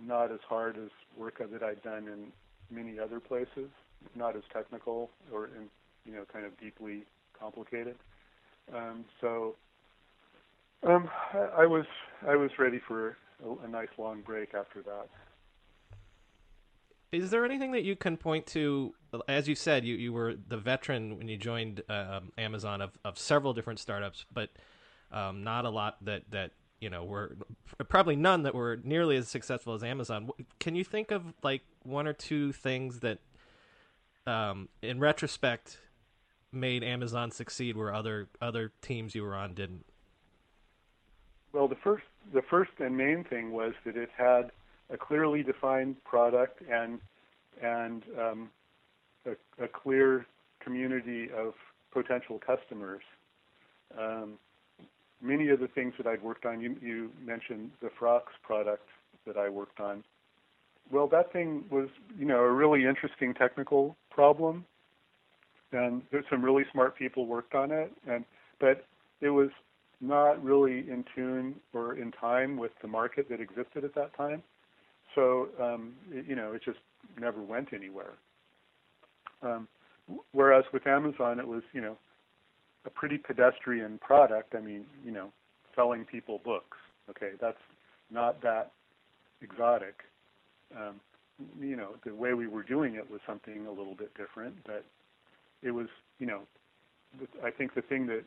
not as hard as work that I'd done in many other places. Not as technical or in, you know kind of deeply complicated. Um, so um, I, I was I was ready for a, a nice long break after that. Is there anything that you can point to? As you said, you, you were the veteran when you joined um, Amazon of, of several different startups, but um, not a lot that, that you know were probably none that were nearly as successful as Amazon. Can you think of like one or two things that, um, in retrospect, made Amazon succeed where other other teams you were on didn't? Well, the first the first and main thing was that it had a clearly defined product and and um, a, a, clear community of potential customers. Um, many of the things that I'd worked on, you, you mentioned the Frox product that I worked on. Well, that thing was, you know, a really interesting technical problem, and there's some really smart people worked on it, and but it was not really in tune or in time with the market that existed at that time. So um, it, you know, it just never went anywhere. Um, whereas with Amazon, it was you know a pretty pedestrian product. I mean, you know, selling people books. Okay, that's not that exotic. Um, you know, the way we were doing it was something a little bit different, but it was, you know, I think the thing that,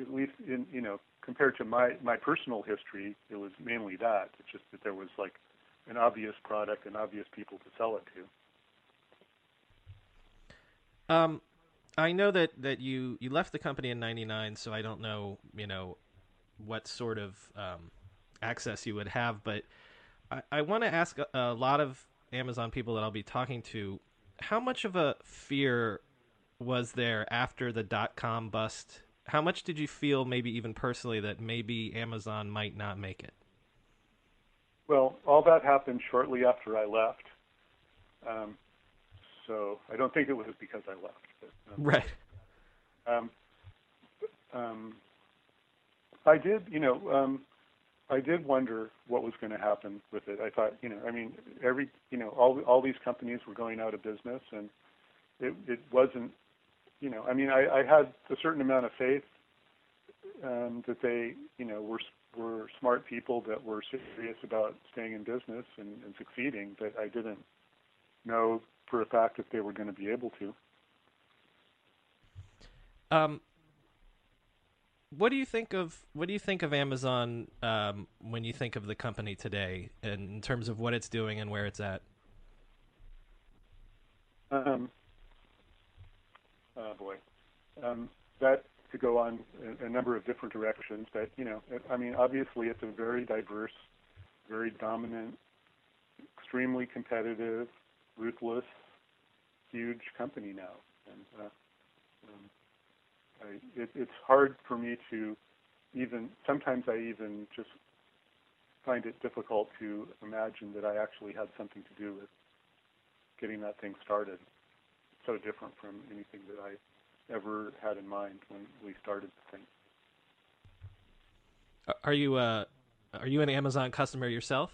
at least in, you know, compared to my my personal history, it was mainly that. It's just that there was like an obvious product and obvious people to sell it to. Um, I know that, that you, you left the company in '99, so I don't know you know what sort of um, access you would have, but I, I want to ask a, a lot of Amazon people that I'll be talking to, how much of a fear was there after the dot com bust how much did you feel, maybe even personally, that maybe Amazon might not make it? Well, all that happened shortly after I left. Um, so I don't think it was because I left. But, um, right. Um, um, I did, you know, um, I did wonder what was going to happen with it. I thought, you know, I mean, every, you know, all all these companies were going out of business, and it it wasn't you know, I mean, I, I had a certain amount of faith um, that they, you know, were were smart people that were serious about staying in business and, and succeeding, but I didn't know for a fact if they were going to be able to. Um, what do you think of what do you think of Amazon um, when you think of the company today, in terms of what it's doing and where it's at? Um, oh boy, um, that could go on a, a number of different directions. But you know, I mean, obviously, it's a very diverse, very dominant, extremely competitive, ruthless, huge company now, and uh, um, I, it, it's hard for me to even. Sometimes I even just find it difficult to imagine that I actually had something to do with getting that thing started so different from anything that I ever had in mind when we started the thing. Are you uh, are you an Amazon customer yourself?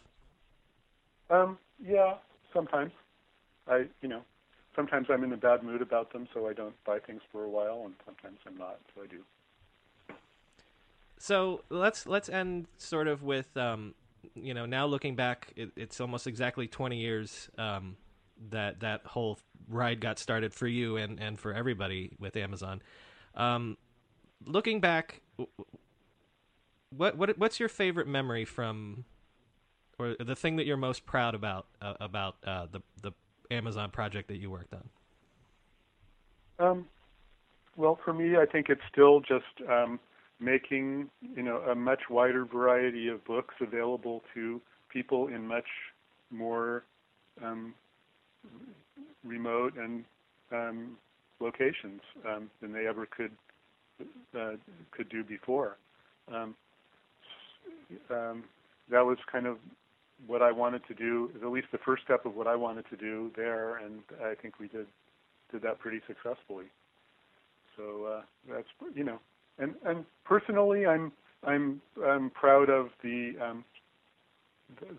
Um, yeah, sometimes. I, you know, sometimes I'm in a bad mood about them, so I don't buy things for a while, and sometimes I'm not, so I do. So let's let's end sort of with, um, you know, now looking back, it, it's almost exactly 20 years um, that that whole ride got started for you and and for everybody with Amazon. Um, looking back, what what what's your favorite memory from, or the thing that you're most proud about uh, about uh, the the Amazon project that you worked on? Um, well, for me, I think it's still just um, making you know a much wider variety of books available to people in much more um, remote and um, locations um, than they ever could uh, could do before. Um, um, that was kind of what I wanted to do, is at least the first step of what I wanted to do there, and I think we did did that pretty successfully. So uh, that's you know, and and personally, I'm I'm I'm proud of the, um,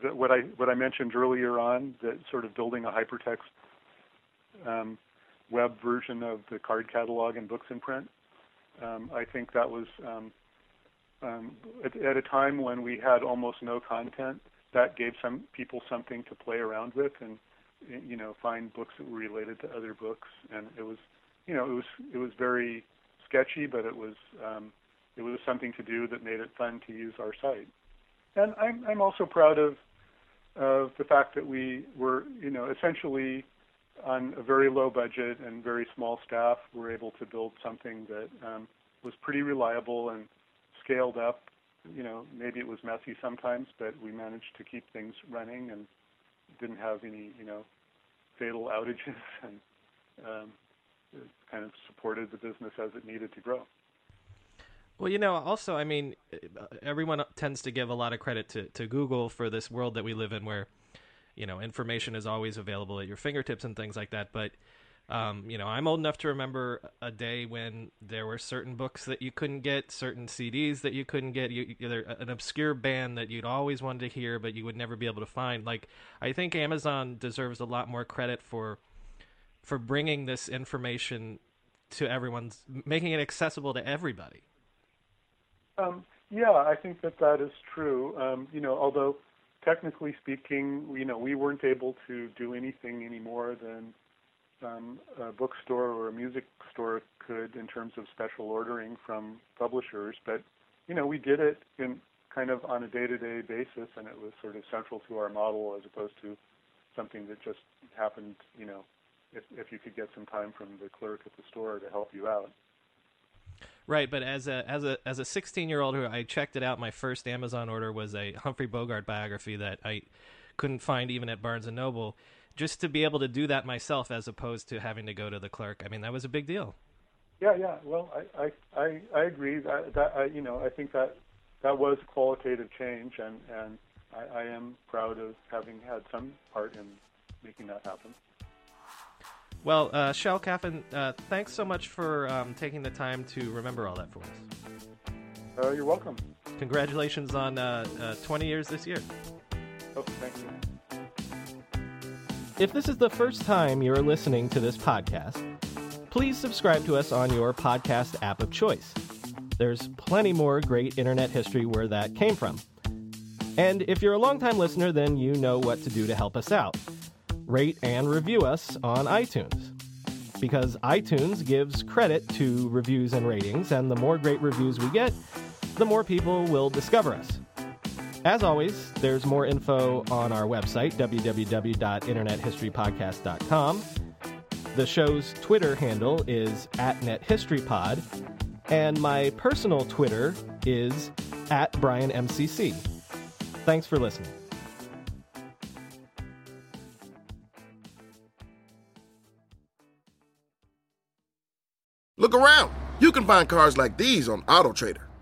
the what I what I mentioned earlier on that sort of building a hypertext um, web version of the card catalog and books in print. Um, I think that was um, um, at, at, a time when we had almost no content. That gave some people something to play around with and you know find books that were related to other books. And it was you know it was it was very sketchy, but it was um, it was something to do that made it fun to use our site. And I'm I'm also proud of of the fact that we were you know essentially on a very low budget and very small staff, we're able to build something that um, was pretty reliable and scaled up. You know, maybe it was messy sometimes, but we managed to keep things running and didn't have any, you know, fatal outages and um, kind of supported the business as it needed to grow. Well, you know, also, I mean, everyone tends to give a lot of credit to, to Google for this world that we live in where you know information is always available at your fingertips and things like that but um, you know i'm old enough to remember a day when there were certain books that you couldn't get certain cds that you couldn't get you, an obscure band that you'd always wanted to hear but you would never be able to find. Like i think amazon deserves a lot more credit for for bringing this information to everyone's making it accessible to everybody. Um, yeah i think that that is true. Um, you know although technically speaking, you know, we weren't able to do anything any more than um, a bookstore or a music store could in terms of special ordering from publishers. But you know, we did it in kind of on a day-to-day basis, and it was sort of central to our model as opposed to something that just happened. You know, if if you could get some time from the clerk at the store to help you out. Right, but as a as a as a 16 year old who I checked it out, my first Amazon order was a Humphrey Bogart biography that I couldn't find even at Barnes and Noble. Just to be able to do that myself, as opposed to having to go to the clerk, I mean, that was a big deal. Yeah, yeah. Well, I I I, I agree. That, that I, you know, I think that that was a qualitative change, and and I, I am proud of having had some part in making that happen. Well, uh, Shel Kaphan, uh, thanks so much for um, taking the time to remember all that for us. Uh, you're welcome. Congratulations on uh, uh, 20 years this year. Oh, thank you. If this is the first time you're listening to this podcast, please subscribe to us on your podcast app of choice. There's plenty more great internet history where that came from. And if you're a longtime listener, then you know what to do to help us out rate, and review us on iTunes. Because iTunes gives credit to reviews and ratings, and the more great reviews we get, the more people will discover us. As always, there's more info on our website, www.internethistorypodcast.com. The show's Twitter handle is at NetHistoryPod, and my personal Twitter is at BrianMCC. Thanks for listening. Look around. You can find cars like these on AutoTrader.